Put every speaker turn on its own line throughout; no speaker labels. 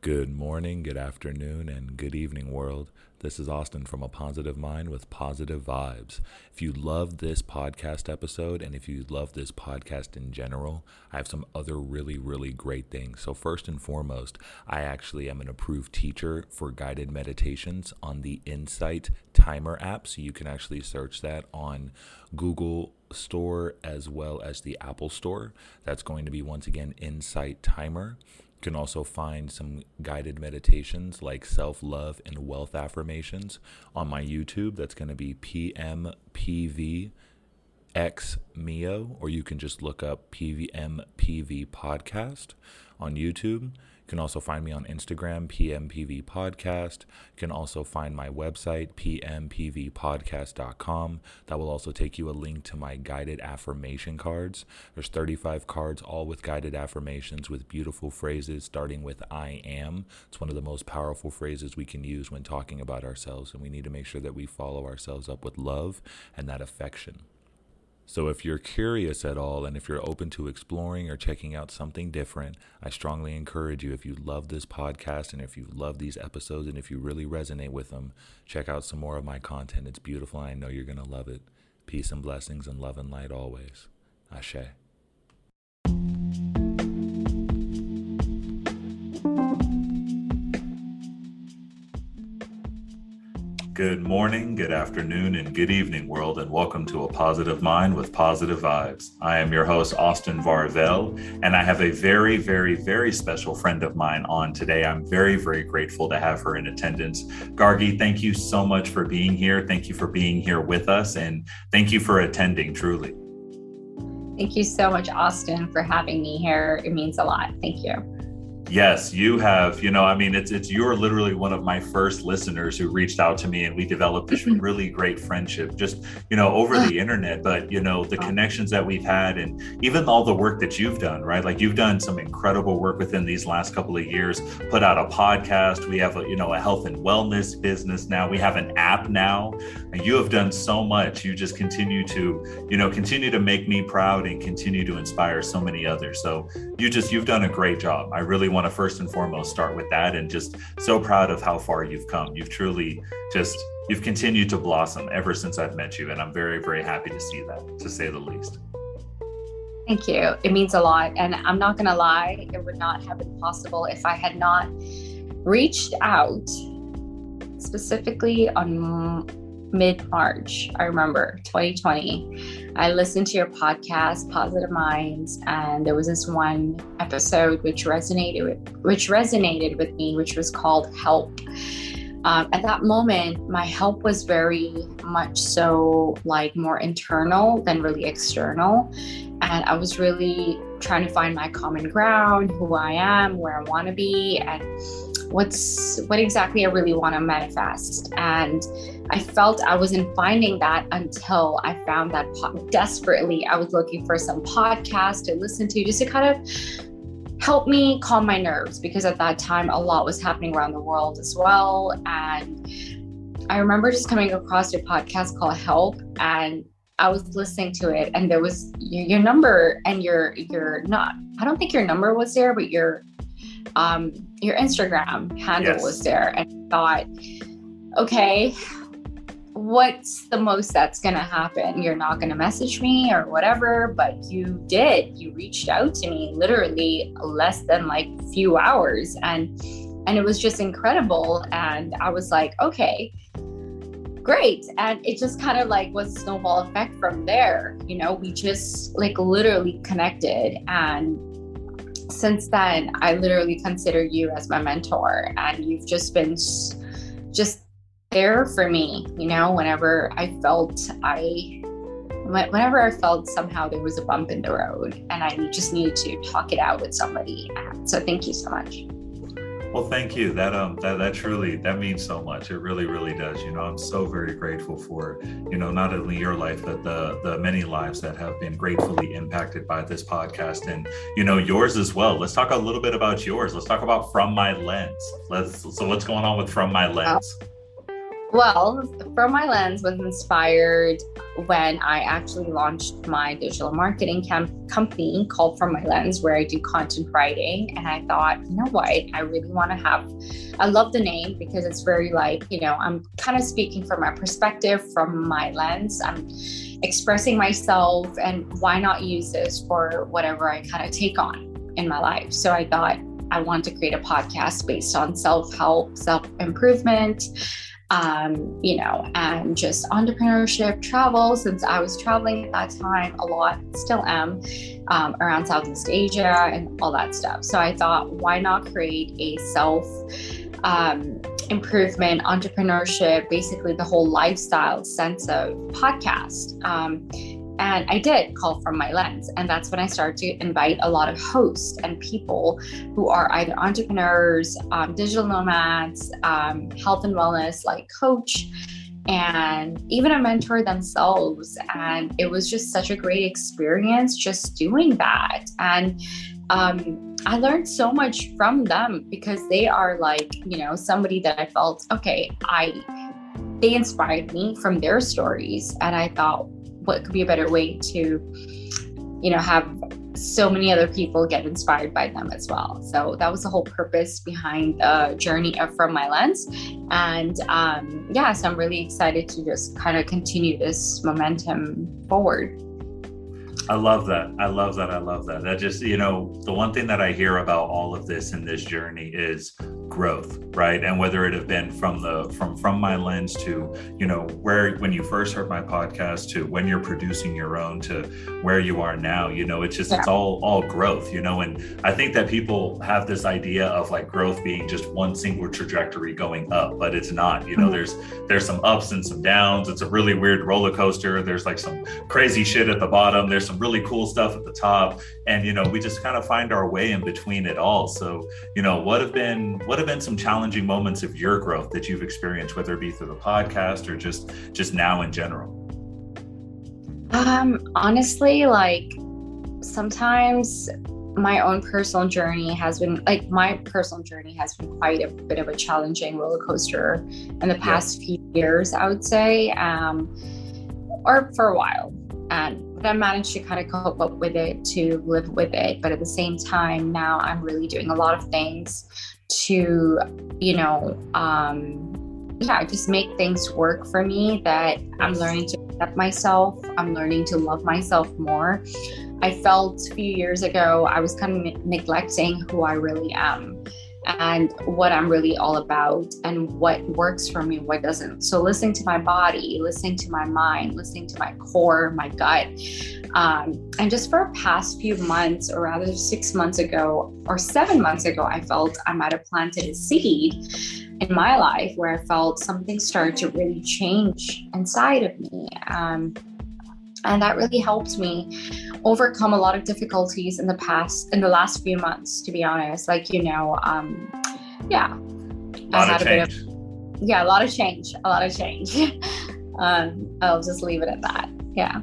Good morning, good afternoon, and good evening, world. This is Austin from A Positive Mind with Positive Vibes. If you love this podcast episode and if you love this podcast in general, I have some other really, really great things. So, first and foremost, I actually am an approved teacher for guided meditations on the Insight Timer app. So, you can actually search that on Google Store as well as the Apple Store. That's going to be once again Insight Timer. You can also find some guided meditations like self love and wealth affirmations on my YouTube. That's going to be PMPV X Mio, or you can just look up PVMPV Podcast on YouTube. You can also find me on Instagram, PMPV Podcast. You can also find my website, pmpvpodcast.com. That will also take you a link to my guided affirmation cards. There's 35 cards, all with guided affirmations with beautiful phrases, starting with I am. It's one of the most powerful phrases we can use when talking about ourselves, and we need to make sure that we follow ourselves up with love and that affection. So, if you're curious at all and if you're open to exploring or checking out something different, I strongly encourage you, if you love this podcast and if you love these episodes and if you really resonate with them, check out some more of my content. It's beautiful I know you're going to love it. Peace and blessings and love and light always. Ashe. Good morning, good afternoon, and good evening, world, and welcome to A Positive Mind with Positive Vibes. I am your host, Austin Varvel, and I have a very, very, very special friend of mine on today. I'm very, very grateful to have her in attendance. Gargie, thank you so much for being here. Thank you for being here with us, and thank you for attending, truly.
Thank you so much, Austin, for having me here. It means a lot. Thank you.
Yes, you have. You know, I mean, it's it's you're literally one of my first listeners who reached out to me, and we developed this mm-hmm. really great friendship, just you know, over the internet. But you know, the connections that we've had, and even all the work that you've done, right? Like you've done some incredible work within these last couple of years. Put out a podcast. We have a you know a health and wellness business now. We have an app now. And you have done so much. You just continue to you know continue to make me proud and continue to inspire so many others. So you just you've done a great job. I really want want to first and foremost start with that and just so proud of how far you've come. You've truly just you've continued to blossom ever since I've met you and I'm very very happy to see that to say the least.
Thank you. It means a lot and I'm not going to lie, it would not have been possible if I had not reached out specifically on mid March, I remember 2020. I listened to your podcast, Positive Minds, and there was this one episode which resonated with, which resonated with me, which was called Help. Um, at that moment, my help was very much so like more internal than really external. And I was really trying to find my common ground, who I am, where I want to be, and what's what exactly I really want to manifest. And I felt I wasn't finding that until I found that po- desperately. I was looking for some podcast to listen to just to kind of help me calm my nerves because at that time a lot was happening around the world as well. And I remember just coming across a podcast called Help and I was listening to it and there was your, your number and your your not I don't think your number was there, but your um, your Instagram handle yes. was there, and thought, okay, what's the most that's going to happen? You're not going to message me or whatever, but you did. You reached out to me literally less than like few hours, and and it was just incredible. And I was like, okay great and it just kind of like was a snowball effect from there you know we just like literally connected and since then, I literally consider you as my mentor, and you've just been just there for me. You know, whenever I felt I, whenever I felt somehow there was a bump in the road, and I just needed to talk it out with somebody. So thank you so much.
Well, thank you. That um that that truly that means so much. It really really does. You know, I'm so very grateful for you know not only your life but the the many lives that have been gratefully impacted by this podcast and you know yours as well. Let's talk a little bit about yours. Let's talk about from my lens. Let's so what's going on with from my lens.
Well, From My Lens was inspired when I actually launched my digital marketing camp- company called From My Lens, where I do content writing. And I thought, you know what? I really want to have, I love the name because it's very like, you know, I'm kind of speaking from my perspective, from my lens. I'm expressing myself, and why not use this for whatever I kind of take on in my life? So I thought, I want to create a podcast based on self help, self improvement, um, you know, and just entrepreneurship, travel, since I was traveling at that time a lot, still am, um, around Southeast Asia and all that stuff. So I thought, why not create a self um, improvement, entrepreneurship, basically the whole lifestyle sense of podcast. And I did call from my lens. And that's when I started to invite a lot of hosts and people who are either entrepreneurs, um, digital nomads, um, health and wellness, like coach, and even a mentor themselves. And it was just such a great experience just doing that. And um, I learned so much from them because they are like, you know, somebody that I felt, okay, I, they inspired me from their stories. And I thought, what could be a better way to you know have so many other people get inspired by them as well. So that was the whole purpose behind the journey of from my lens. And um yeah so i'm really excited to just kind of continue this momentum forward
I love that. I love that. I love that. That just, you know, the one thing that I hear about all of this in this journey is growth right and whether it have been from the from from my lens to you know where when you first heard my podcast to when you're producing your own to where you are now you know it's just yeah. it's all all growth you know and i think that people have this idea of like growth being just one single trajectory going up but it's not you know mm-hmm. there's there's some ups and some downs it's a really weird roller coaster there's like some crazy shit at the bottom there's some really cool stuff at the top and you know we just kind of find our way in between it all so you know what have been what have been some challenging moments of your growth that you've experienced, whether it be through the podcast or just just now in general?
Um, honestly, like sometimes my own personal journey has been like my personal journey has been quite a bit of a challenging roller coaster in the past yeah. few years, I would say, um, or for a while. And but I managed to kind of cope up with it, to live with it. But at the same time, now I'm really doing a lot of things to, you know, um, yeah, just make things work for me that I'm learning to accept myself. I'm learning to love myself more. I felt a few years ago I was kind of neglecting who I really am and what I'm really all about and what works for me, what doesn't. So, listening to my body, listening to my mind, listening to my core, my gut. Um, and just for a past few months, or rather six months ago or seven months ago, I felt I might have planted a seed in my life where I felt something started to really change inside of me. Um, and that really helped me overcome a lot of difficulties in the past in the last few months to be honest. Like you know um yeah.
I had a change. bit
of yeah a lot of change a lot of change. Um i'll just leave it at that. Yeah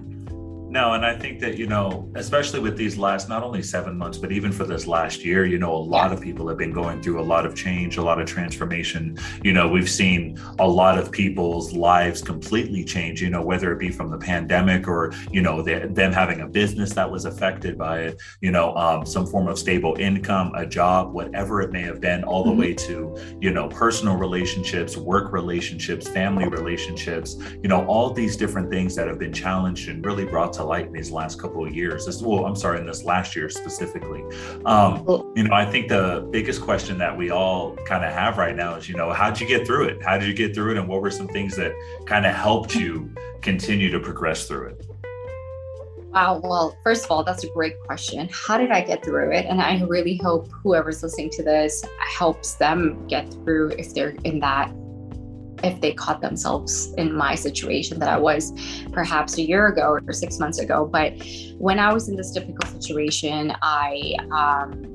no, and I think that, you know, especially with these last not only seven months, but even for this last year, you know, a lot of people have been going through a lot of change, a lot of transformation. You know, we've seen a lot of people's lives completely change, you know, whether it be from the pandemic or, you know, them having a business that was affected by it, you know, um, some form of stable income, a job, whatever it may have been, all the mm-hmm. way to, you know, personal relationships, work relationships, family relationships, you know, all these different things that have been challenged and really brought to light in these last couple of years. This, well, I'm sorry, in this last year specifically. Um, you know, I think the biggest question that we all kind of have right now is, you know, how'd you get through it? How did you get through it? And what were some things that kind of helped you continue to progress through it?
Wow. Well, first of all, that's a great question. How did I get through it? And I really hope whoever's listening to this helps them get through if they're in that if they caught themselves in my situation that I was perhaps a year ago or six months ago. But when I was in this difficult situation, I um,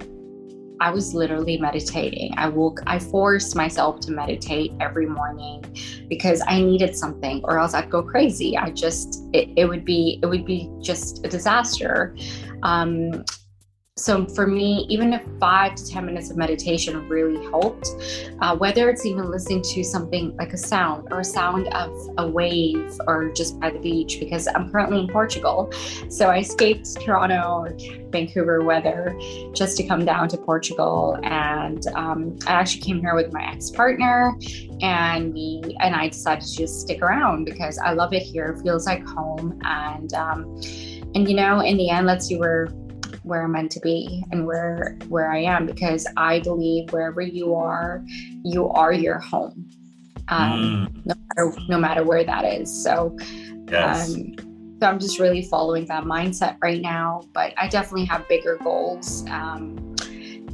I was literally meditating. I woke, I forced myself to meditate every morning because I needed something, or else I'd go crazy. I just, it, it would be, it would be just a disaster. Um, so for me, even if five to 10 minutes of meditation really helped, uh, whether it's even listening to something like a sound or a sound of a wave or just by the beach, because I'm currently in Portugal. So I escaped Toronto or Vancouver weather just to come down to Portugal. And um, I actually came here with my ex partner and we, and I decided to just stick around because I love it here. It feels like home. And, um, and you know, in the end, let's see where where I'm meant to be and where where I am because I believe wherever you are, you are your home. Um, mm. no matter no matter where that is. So yes. um, so I'm just really following that mindset right now. But I definitely have bigger goals. Um,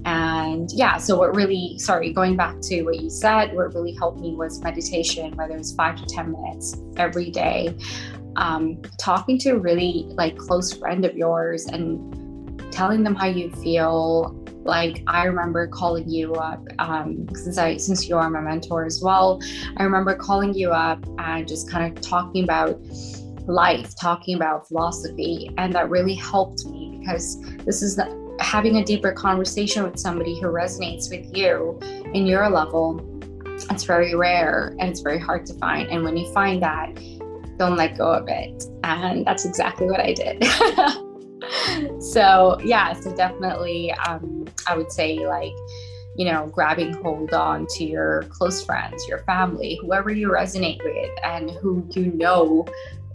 and yeah, so what really, sorry, going back to what you said, what really helped me was meditation, whether it's five to 10 minutes every day. Um, talking to a really like close friend of yours and telling them how you feel. Like I remember calling you up um, since I since you are my mentor as well. I remember calling you up and just kind of talking about life, talking about philosophy, and that really helped me because this is the, having a deeper conversation with somebody who resonates with you in your level. It's very rare and it's very hard to find. And when you find that, don't let go of it. And that's exactly what I did. so yeah so definitely um, i would say like you know grabbing hold on to your close friends your family whoever you resonate with and who you know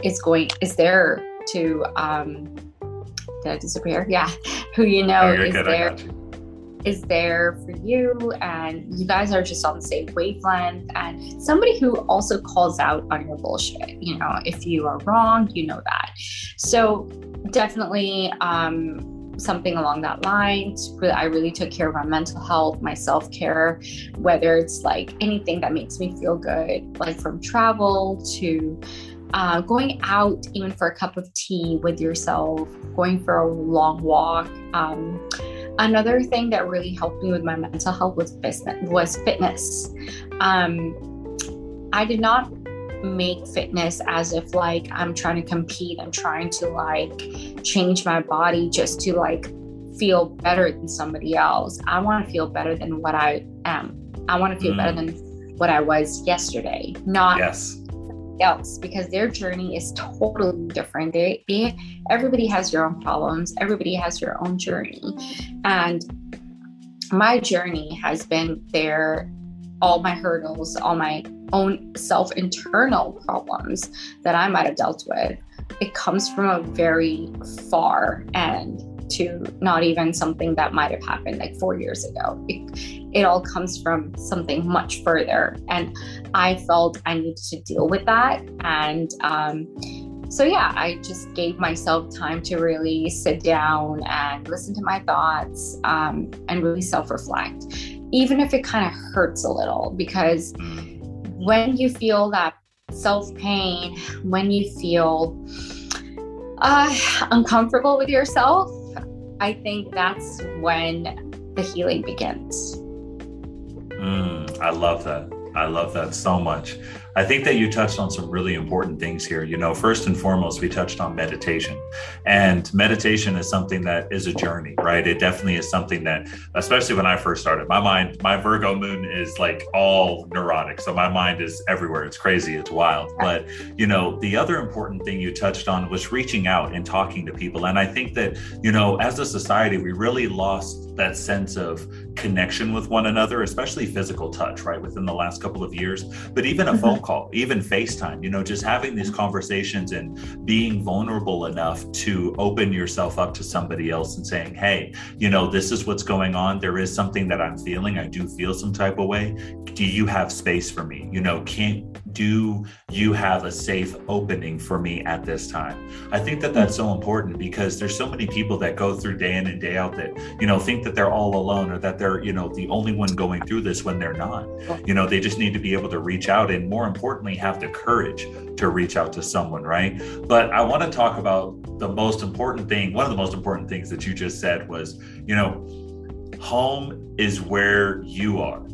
is going is there to um did i disappear? Yeah. Who you know oh, is good, there is there for you and you guys are just on the same wavelength and somebody who also calls out on your bullshit you know if you are wrong you know that so definitely um, something along that line. I really took care of my mental health, my self care, whether it's like anything that makes me feel good, like from travel to uh, going out, even for a cup of tea with yourself, going for a long walk. Um, another thing that really helped me with my mental health was business was fitness. Um, I did not make fitness as if like I'm trying to compete. I'm trying to like change my body just to like feel better than somebody else. I want to feel better than what I am. I want to feel mm. better than what I was yesterday, not yes. Else because their journey is totally different. They, they everybody has your own problems. Everybody has your own journey. And my journey has been there all my hurdles, all my own self internal problems that I might have dealt with, it comes from a very far end to not even something that might have happened like four years ago. It, it all comes from something much further. And I felt I needed to deal with that. And um, so, yeah, I just gave myself time to really sit down and listen to my thoughts um, and really self reflect, even if it kind of hurts a little, because mm when you feel that self pain, when you feel uh, uncomfortable with yourself, I think that's when the healing begins.
Mm, I love that. I love that so much. I think that you touched on some really important things here. You know, first and foremost, we touched on meditation. And meditation is something that is a journey, right? It definitely is something that, especially when I first started, my mind, my Virgo moon is like all neurotic. So my mind is everywhere. It's crazy, it's wild. But, you know, the other important thing you touched on was reaching out and talking to people. And I think that, you know, as a society, we really lost that sense of connection with one another, especially physical touch, right? Within the last couple of years, but even a mm-hmm. phone call, even FaceTime, you know, just having these conversations and being vulnerable enough to open yourself up to somebody else and saying, hey, you know, this is what's going on. There is something that I'm feeling. I do feel some type of way. Do you have space for me? You know, can do you have a safe opening for me at this time? I think that that's so important because there's so many people that go through day in and day out that, you know, think that they're all alone or that they're, you know, the only one going through this when they're not. You know, they just need to be able to reach out and more importantly, have the courage to reach out to someone, right? But I want to talk about the most important thing. One of the most important things that you just said was, you know, home is where you are.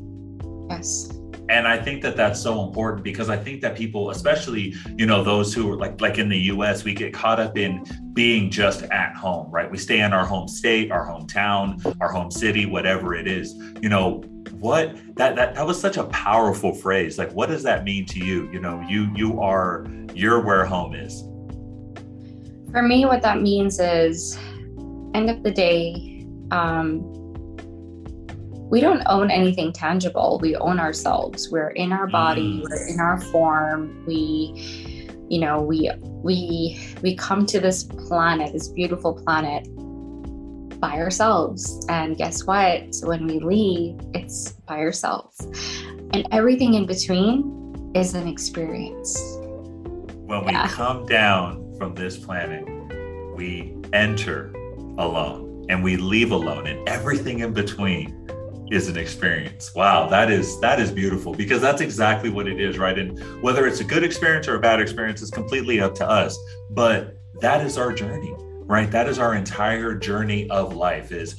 Yes.
And i think that that's so important because i think that people especially you know those who are like like in the us we get caught up in being just at home right? We stay in our home state our hometown our home city whatever it is. You know what that that that was such a powerful phrase. Like what does that mean to you? You know you you are you're where home is.
For me what that means is end of the day um we don't own anything tangible. We own ourselves. We're in our body. Mm. we're in our form. We you know we we we come to this planet this beautiful planet by ourselves. And guess what? When we leave it's by ourselves. And everything in between is an experience.
When yeah. we come down from this planet we enter alone and we leave alone and everything in between is an experience. Wow, that is that is beautiful because that's exactly what it is, right? And whether it's a good experience or a bad experience is completely up to us. But that is our journey, right? That is our entire journey of life is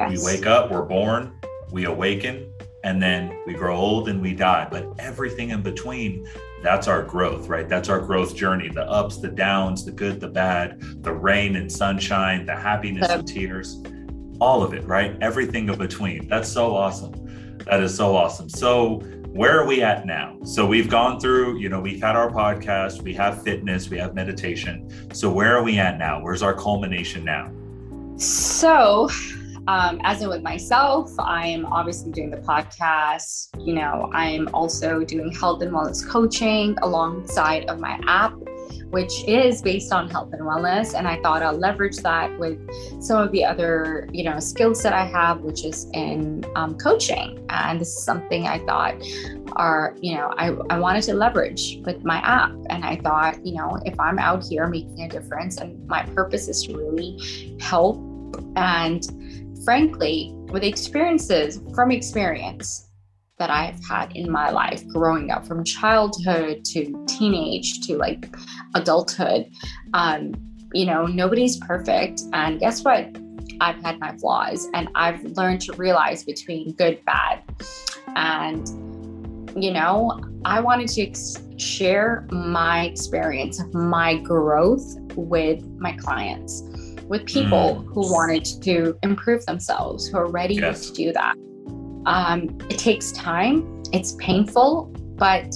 yes. we wake up, we're born, we awaken, and then we grow old and we die. But everything in between, that's our growth, right? That's our growth journey. The ups, the downs, the good, the bad, the rain and sunshine, the happiness and tears all of it, right? Everything in between. That's so awesome. That is so awesome. So, where are we at now? So, we've gone through, you know, we've had our podcast, we have fitness, we have meditation. So, where are we at now? Where's our culmination now?
So, um, as in with myself, I'm obviously doing the podcast. You know, I'm also doing health and wellness coaching alongside of my app which is based on health and wellness. And I thought I'll leverage that with some of the other, you know, skills that I have, which is in um, coaching. And this is something I thought are, you know, I, I wanted to leverage with my app. And I thought, you know, if I'm out here making a difference and my purpose is to really help and frankly, with experiences from experience, that I've had in my life growing up from childhood to teenage to like adulthood. Um, you know, nobody's perfect. And guess what? I've had my flaws and I've learned to realize between good, bad. And, you know, I wanted to ex- share my experience, my growth with my clients, with people mm. who wanted to improve themselves, who are ready yes. to do that. Um, it takes time, it's painful, but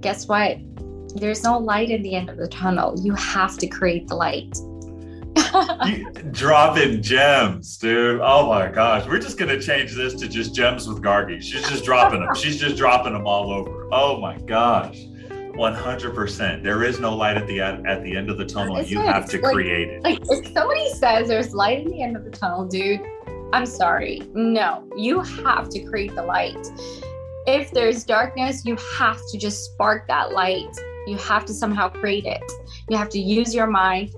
guess what? There's no light in the end of the tunnel. You have to create the light.
dropping gems, dude. Oh my gosh. We're just gonna change this to just gems with Gargie. She's just dropping them. She's just dropping them all over. Oh my gosh. 100%. There is no light at the at, at the end of the tunnel. you have to
like,
create it.
Like if somebody says there's light in the end of the tunnel, dude, I'm sorry. No, you have to create the light. If there's darkness, you have to just spark that light. You have to somehow create it. You have to use your mind,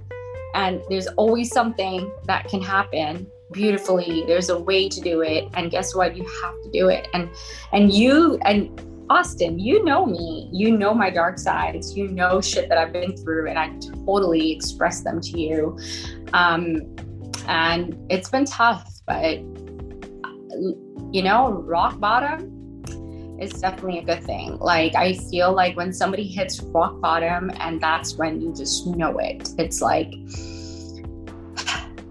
and there's always something that can happen beautifully. There's a way to do it, and guess what? You have to do it. And and you and Austin, you know me. You know my dark sides. You know shit that I've been through, and I totally express them to you. Um, and it's been tough but you know, rock bottom is definitely a good thing. Like I feel like when somebody hits rock bottom and that's when you just know it. It's like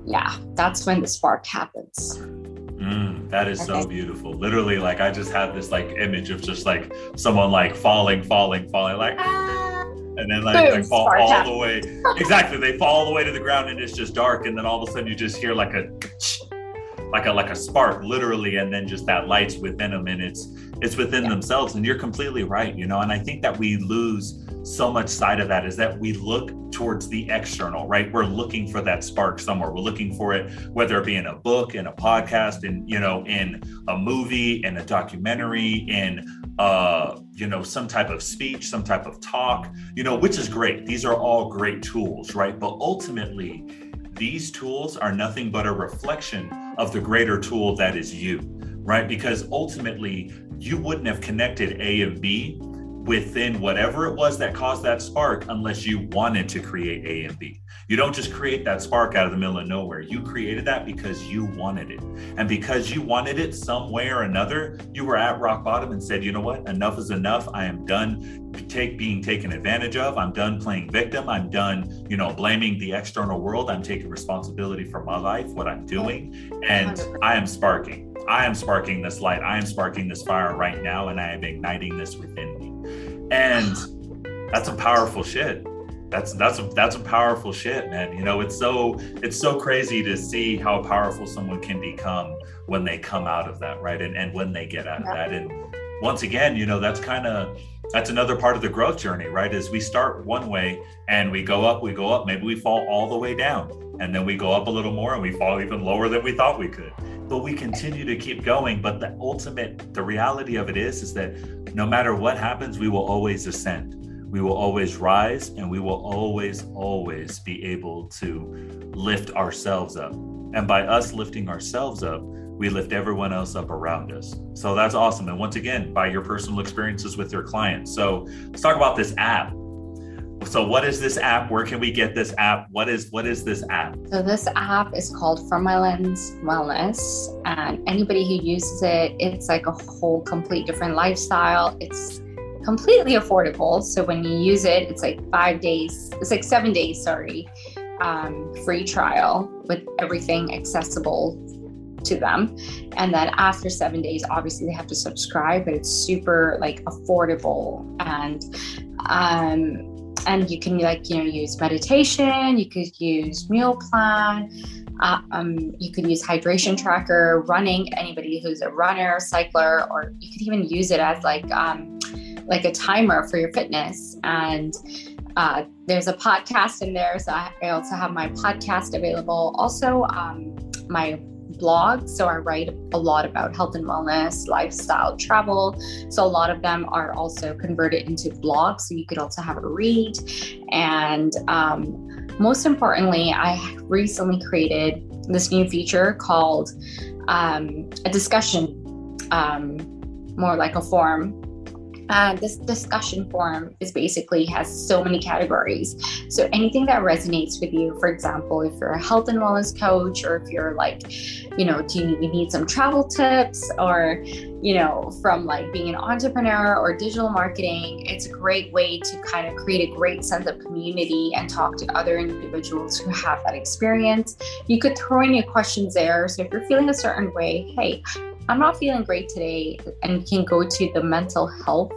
yeah, that's when the spark happens.
Mm, that is so beautiful. Literally, like I just had this like image of just like someone like falling, falling, falling, like ah, and then like, Boom, like fall all the way. exactly, they fall all the way to the ground and it's just dark, and then all of a sudden you just hear like a like a like a spark literally and then just that lights within them and it's it's within yeah. themselves and you're completely right you know and i think that we lose so much side of that is that we look towards the external right? We're looking for that spark somewhere. We're looking for it whether it be in a book in a podcast in you know in a movie in a documentary in uh you know some type of speech some type of talk you know which is great. These are all great tools right? But ultimately these tools are nothing but a reflection of the greater tool that is you, right? Because ultimately, you wouldn't have connected A and B within whatever it was that caused that spark unless you wanted to create A and B. You don't just create that spark out of the middle of nowhere. You created that because you wanted it. And because you wanted it some way or another, you were at rock bottom and said, you know what? Enough is enough. I am done take being taken advantage of. I'm done playing victim. I'm done, you know, blaming the external world. I'm taking responsibility for my life, what I'm doing, and 100%. I am sparking. I am sparking this light. I am sparking this fire right now, and I am igniting this within me. And that's a powerful shit that's that's a, that's a powerful shit man. You know it's so it's so crazy to see how powerful someone can become when they come out of that right? And, and when they get out yeah. of that. And once again you know that's kind of that's another part of the growth journey right? Is we start one way and we go up we go up. Maybe we fall all the way down and then we go up a little more and we fall even lower than we thought we could. But we continue to keep going. But the ultimate the reality of it is is that no matter what happens we will always ascend we will always rise and we will always, always be able to lift ourselves up. And by us lifting ourselves up, we lift everyone else up around us. So that's awesome. And once again, by your personal experiences with your clients. So let's talk about this app. So what is this app? Where can we get this app? What is what is this app?
So this app is called From My Lens Wellness. And anybody who uses it, it's like a whole complete different lifestyle. It's completely affordable. So when you use it, it's like five days, it's like seven days, sorry, um, free trial with everything accessible to them. And then after seven days, obviously they have to subscribe, but it's super like affordable and um and you can like you know use meditation you could use meal plan uh, um, you could use hydration tracker running anybody who's a runner cycler or you could even use it as like um, like a timer for your fitness. And uh, there's a podcast in there. So I also have my podcast available. Also, um, my blog. So I write a lot about health and wellness, lifestyle, travel. So a lot of them are also converted into blogs. So you could also have a read. And um, most importantly, I recently created this new feature called um, a discussion, um, more like a forum uh, this discussion forum is basically has so many categories. So anything that resonates with you, for example, if you're a health and wellness coach, or if you're like, you know, do you need some travel tips, or you know, from like being an entrepreneur or digital marketing, it's a great way to kind of create a great sense of community and talk to other individuals who have that experience. You could throw in your questions there. So if you're feeling a certain way, hey, I'm not feeling great today, and can go to the mental health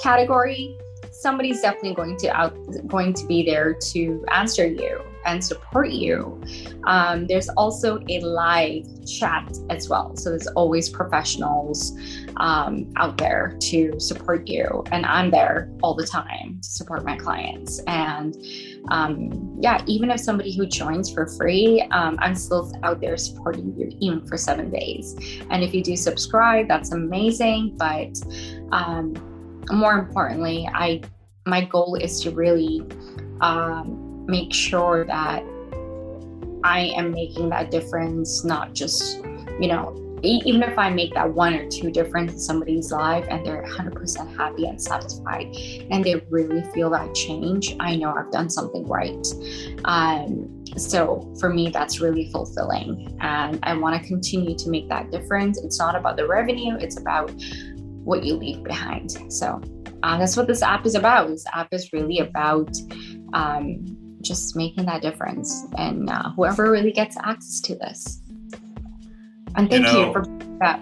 category, somebody's definitely going to out going to be there to answer you and support you. Um, there's also a live chat as well. So there's always professionals um, out there to support you. And I'm there all the time to support my clients. And um, yeah, even if somebody who joins for free, um, I'm still out there supporting you even for seven days. And if you do subscribe, that's amazing. But um, more importantly, I my goal is to really um, make sure that I am making that difference, not just you know even if I make that one or two difference in somebody's life and they're 100% happy and satisfied and they really feel that change, I know I've done something right. Um, so for me, that's really fulfilling. And I want to continue to make that difference. It's not about the revenue, it's about what you leave behind. So uh, that's what this app is about. This app is really about um, just making that difference, and uh, whoever really gets access to this. And thank you, know, you for that.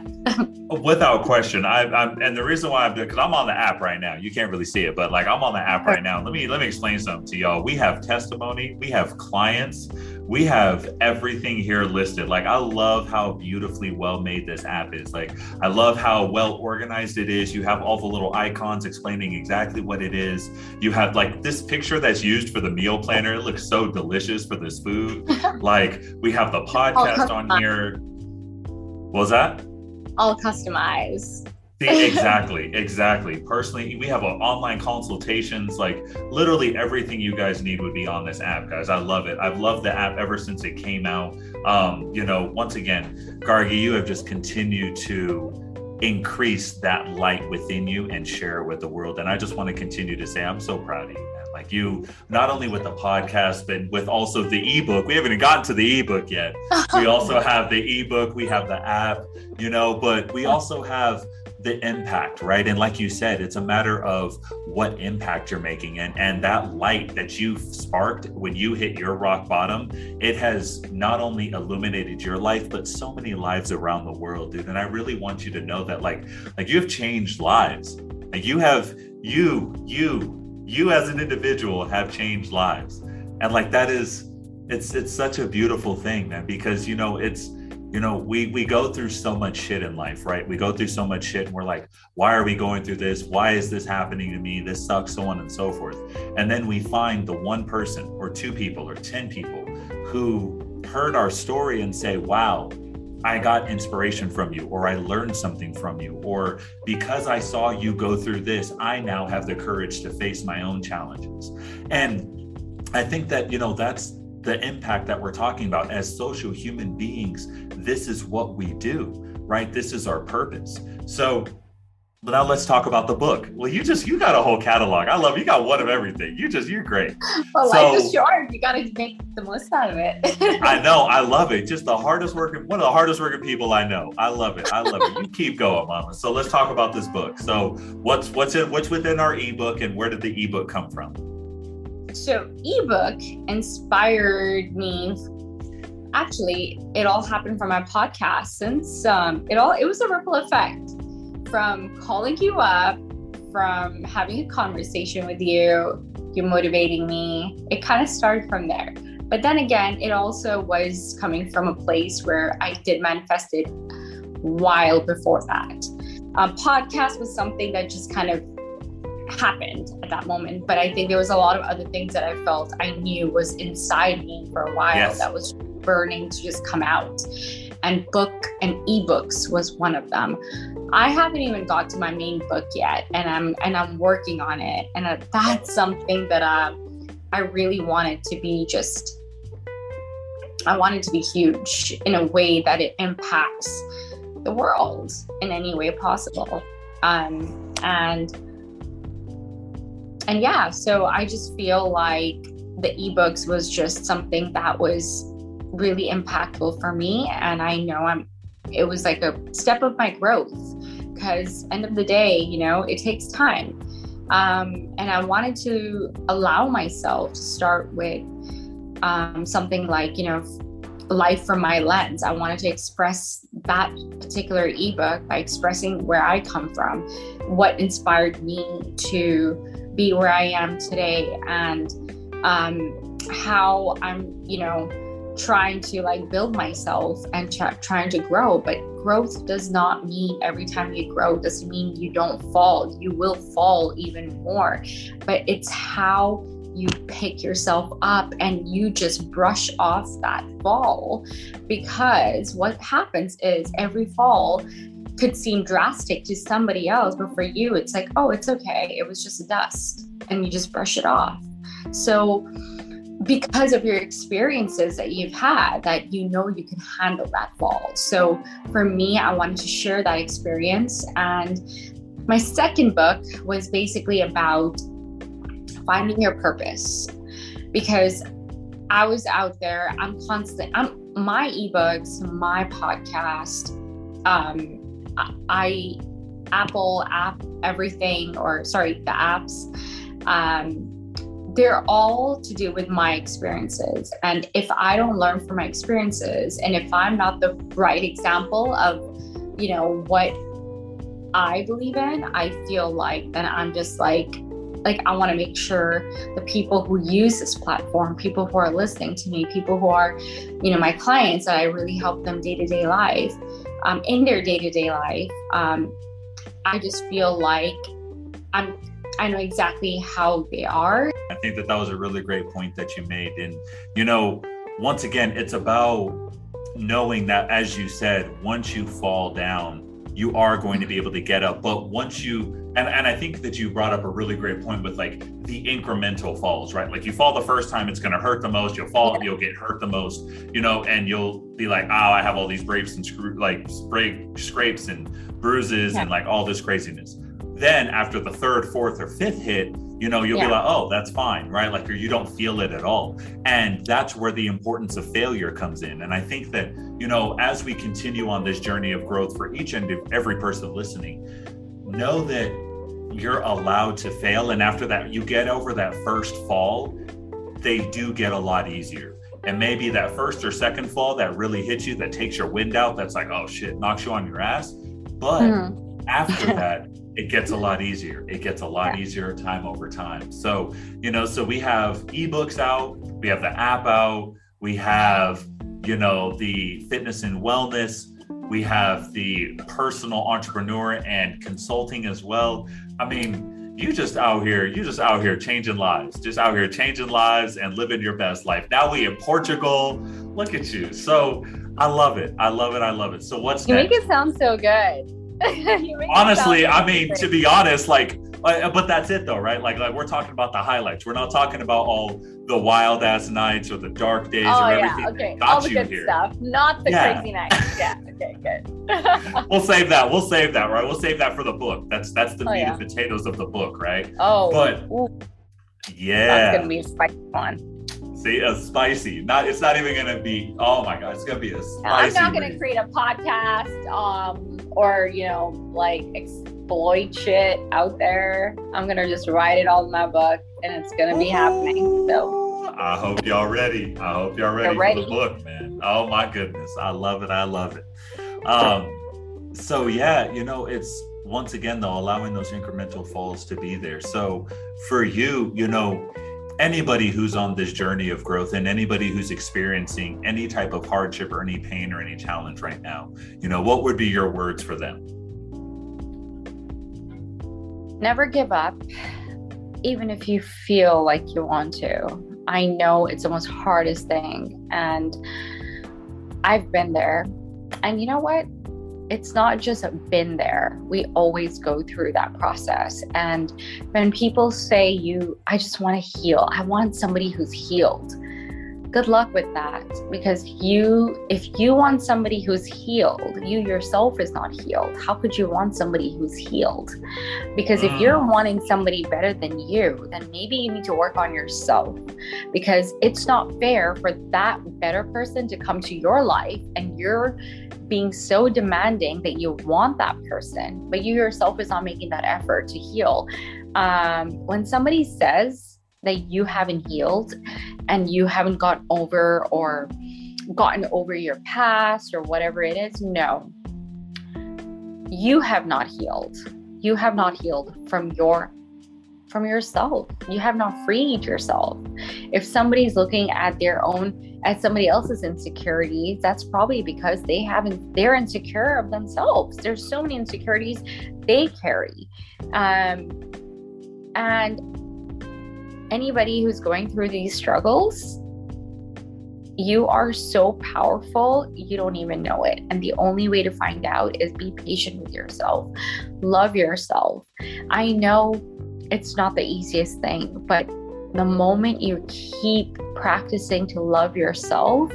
without question, I, am and the reason why I'm because I'm on the app right now. You can't really see it, but like I'm on the app right now. Let me let me explain something to y'all. We have testimony. We have clients we have everything here listed. Like, I love how beautifully well made this app is. Like, I love how well organized it is. You have all the little icons explaining exactly what it is. You have like this picture that's used for the meal planner. It looks so delicious for this food. like, we have the podcast on here. What was that?
All customized.
exactly, exactly. Personally, we have online consultations. Like literally everything you guys need would be on this app, guys. I love it. I've loved the app ever since it came out. Um, you know, once again, Gargie, you have just continued to increase that light within you and share it with the world. And I just want to continue to say, I'm so proud of you, man. Like you, not only with the podcast, but with also the ebook. We haven't even gotten to the ebook yet. we also have the ebook, we have the app, you know, but we also have the impact right? And like you said it's a matter of what impact you're making. And and that light that you've sparked when you hit your rock bottom it has not only illuminated your life but so many lives around the world dude. And i really want you to know that like like you have changed lives. Like you have you you you as an individual have changed lives. And like that is it's it's such a beautiful thing man because you know it's you know we we go through so much shit in life right? We go through so much shit and we're like why are we going through this? Why is this happening to me? This sucks so on and so forth. And then we find the one person or two people or 10 people who heard our story and say wow I got inspiration from you, or I learned something from you, or because I saw you go through this, I now have the courage to face my own challenges. And I think that, you know, that's the impact that we're talking about as social human beings this is what we do right this is our purpose so but now let's talk about the book. Well, you just you got a whole catalog. I love you got one of everything. You just you're great.
Well, so, life is short. You got to make the most out of it.
I know. I love it. Just the hardest working one of the hardest working people I know. I love it. I love it. You keep going, Mama. So let's talk about this book. So what's what's in what's within our ebook and where did the ebook come from?
So, ebook inspired me. Actually, it all happened from my podcast. Since um, it all, it was a ripple effect from calling you up, from having a conversation with you, You're motivating me. It kind of started from there. But then again, it also was coming from a place where I did manifest it while before that. Um, podcast was something that just kind of happened at that moment. But I think there was a lot of other things that I felt I knew was inside me for a while yes. that was burning to just come out. And book and ebooks was one of them. I haven't even got to my main book yet, and I'm and I'm working on it. And uh, that's something that uh, I really wanted to be just. I wanted to be huge in a way that it impacts the world in any way possible. Um, and and yeah, so I just feel like the ebooks was just something that was really impactful for me. And I know I'm, it was like a step of my growth because end of the day, you know, it takes time. Um, and I wanted to allow myself to start with um, something like, you know, life from my lens. I wanted to express that particular ebook by expressing where I come from, what inspired me to be where I am today and um, how I'm, you know, trying to like build myself and trying to grow. But growth does not mean every time you grow doesn't mean you don't fall. You will fall even more. But it's how you pick yourself up and you just brush off that fall because what happens is every fall could seem drastic to somebody else, but for you, it's like, oh, it's okay. It was just dust, and you just brush it off. So, because of your experiences that you've had, that you know you can handle that fall. So, for me, I wanted to share that experience. And my second book was basically about finding your purpose because I was out there, I'm constant, I'm my ebooks, my podcast, um, I Apple app everything or sorry the apps um, they're all to do with my experiences. And if I don't learn from my experiences and if I'm not the right example of you know what I believe in I feel like then I'm just like like I want to make sure the people who use this platform, people who are listening to me, people who are, you know, my clients that I really help them day to day life, um, in their day to day life, um, I just feel like I'm I know exactly how they are.
I think that that was a really great point that you made, and you know, once again, it's about knowing that, as you said, once you fall down, you are going to be able to get up. But once you and, and I think that you brought up a really great point with like the incremental falls, right? Like you fall the first time, it's gonna hurt the most. You'll fall, yeah. you'll get hurt the most, you know, and you'll be like, oh, I have all these breaks and screw like spray scrapes and bruises yeah. and like all this craziness. Then after the third, fourth, or fifth hit, you know, you'll yeah. be like, oh, that's fine, right? Like, or you don't feel it at all. And that's where the importance of failure comes in. And I think that, you know, as we continue on this journey of growth for each and every person listening, know that you're allowed to fail. And after that, you get over that first fall, they do get a lot easier. And maybe that first or second fall that really hits you, that takes your wind out, that's like, oh shit, knocks you on your ass. But mm. after that, it gets a lot easier. It gets a lot yeah. easier time over time. So, you know, so we have ebooks out, we have the app out, we have, you know, the fitness and wellness, we have the personal entrepreneur and consulting as well. I mean, you just out here, you just out here changing lives, just out here changing lives and living your best life. Now we in Portugal. Look at you. So I love it. I love it. I love it. So what's
you
next?
make it sound so good.
Honestly, I mean, to be honest, like, uh, but that's it though, right? Like, like we're talking about the highlights. We're not talking about all the wild ass nights or the dark days
oh,
or
everything. Yeah, okay. all the good here. stuff, not the yeah. crazy nights. Yeah. Okay. Good.
we'll save that. We'll save that, right? We'll save that for the book. That's that's the oh, meat yeah. and potatoes of the book, right?
Oh.
But
ooh.
yeah,
that's gonna be a spicy one.
See, a spicy. Not. It's not even gonna be. Oh my god, it's gonna be a spicy.
I'm not gonna create a podcast, um, or you know, like exploit shit out there. I'm gonna just write it all in my book, and it's gonna be happening. So.
I hope y'all ready. I hope y'all ready, ready for the book, man. Oh my goodness, I love it. I love it. Um, so yeah, you know, it's once again though allowing those incremental falls to be there. So for you, you know anybody who's on this journey of growth and anybody who's experiencing any type of hardship or any pain or any challenge right now, you know, what would be your words for them?
Never give up, even if you feel like you want to. I know it's the most hardest thing, and I've been there. And you know what? it's not just been there. We always go through that process. And when people say, You, I just want to heal, I want somebody who's healed. Good luck with that because you, if you want somebody who's healed, you yourself is not healed. How could you want somebody who's healed? Because if you're mm. wanting somebody better than you, then maybe you need to work on yourself because it's not fair for that better person to come to your life and you're being so demanding that you want that person, but you yourself is not making that effort to heal. Um, when somebody says that you haven't healed and you haven't got over or gotten over your past or whatever it is, no, you have not healed. You have not healed from your from yourself. You have not freed yourself. If somebody's looking at their own at somebody else's insecurities, that's probably because they haven't they're insecure of themselves. There's so many insecurities they carry. Um, and anybody who's going through these struggles, you are so powerful, you don't even know it. And the only way to find out is be patient with yourself, love yourself. I know it's not the easiest thing, but the moment you keep practicing to love yourself,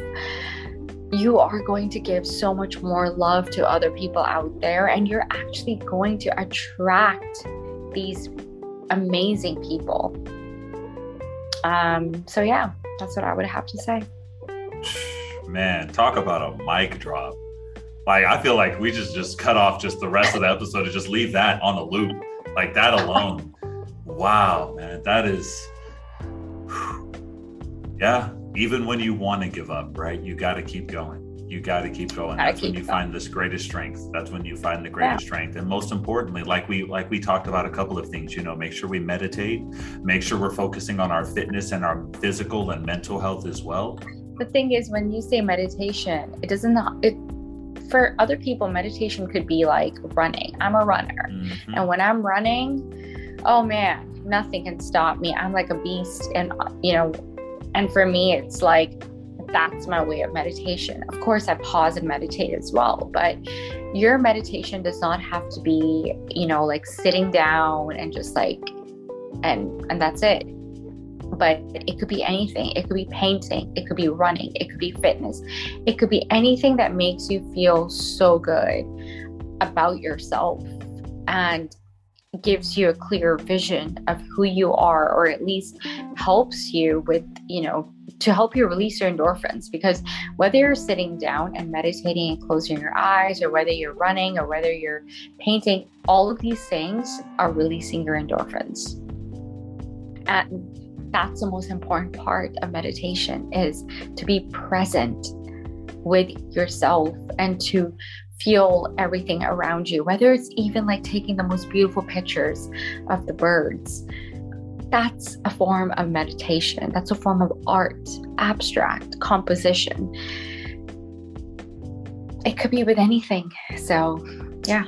you are going to give so much more love to other people out there, and you're actually going to attract these amazing people. Um, so, yeah, that's what I would have to say.
Man, talk about a mic drop. Like, I feel like we just just cut off just the rest of the episode and just leave that on the loop. Like that alone Wow, man, that is, yeah. Even when you want to give up, right? You got to keep going. You got to keep going. That's keep when you going. find this greatest strength. That's when you find the greatest yeah. strength. And most importantly, like we like we talked about a couple of things. You know, make sure we meditate. Make sure we're focusing on our fitness and our physical and mental health as well.
The thing is, when you say meditation, it doesn't. It for other people, meditation could be like running. I'm a runner, mm-hmm. and when I'm running oh man, nothing can stop me. I'm like a beast. And, you know, and for me, it's like that's my way of meditation. Of course, I pause and meditate as well, but your meditation does not have to be, you know, like sitting down and just like, and and that's it. But it could be anything. It could be painting. It could be running. It could be fitness. It could be anything that makes you feel so good about yourself and gives you a clear vision of who you are or at least helps you with you know to help you release your endorphins because whether you're sitting down and meditating and closing your eyes or whether you're running or whether you're painting all of these things are releasing your endorphins and that's the most important part of meditation is to be present with yourself and to feel everything around you, whether it's even like taking the most beautiful pictures of the birds. That's a form of meditation. That's a form of art, abstract, composition. It could be with anything. So, yeah.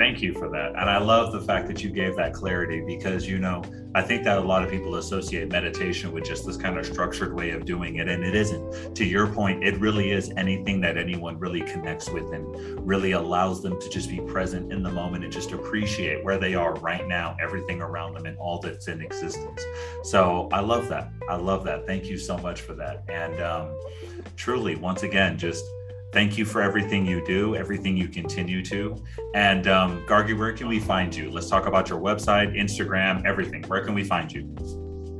Thank you for that. And I love the fact that you gave that clarity because, you know, I think that a lot of people associate meditation with just this kind of structured way of doing it. And it isn't. To your point, it really is anything that anyone really connects with and really allows them to just be present in the moment and just appreciate where they are right now, everything around them, and all that's in existence. So I love that. I love that. Thank you so much for that. And um, truly, once again, just Thank you for everything you do, everything you continue to. And um, Gargie, where can we find you? Let's talk about your website, Instagram, everything. Where can we find you?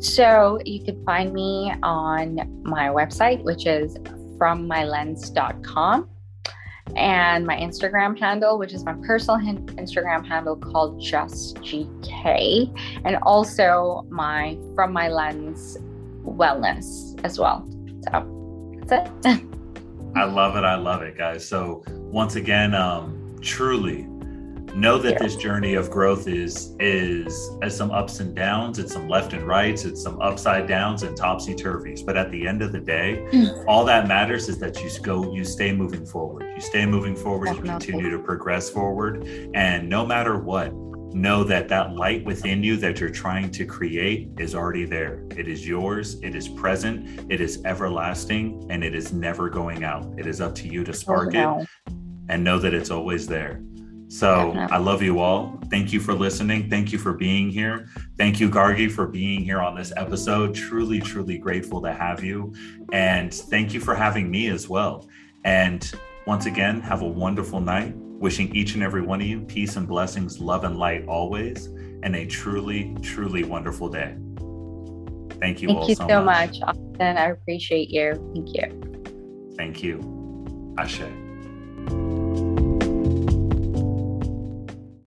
So you can find me on my website, which is frommylens.com, and my Instagram handle, which is my personal Instagram handle called justgk, and also my From My Lens Wellness as well. So that's it.
I love it. I love it, guys. So once again, um, truly know that this journey of growth is is as some ups and downs it's some left and rights it's some upside downs and topsy turvies but at the end of the day mm. all that matters is that you go you stay moving forward you stay moving forward Definitely. you continue to progress forward and no matter what know that that light within you that you're trying to create is already there. It is yours, it is present, it is everlasting, and it is never going out. It is up to you to spark oh, it and know that it's always there. So I love you all. Thank you for listening. Thank you for being here. Thank you, Gargie, for being here on this episode. Truly, truly grateful to have you. And thank you for having me as well. And once again, have a wonderful night. Wishing each and every one of you peace and blessings, love and light always, and a truly, truly wonderful day. Thank you
Thank you
so,
so much. much, Austin. I appreciate you. Thank you.
Thank you. Ashe.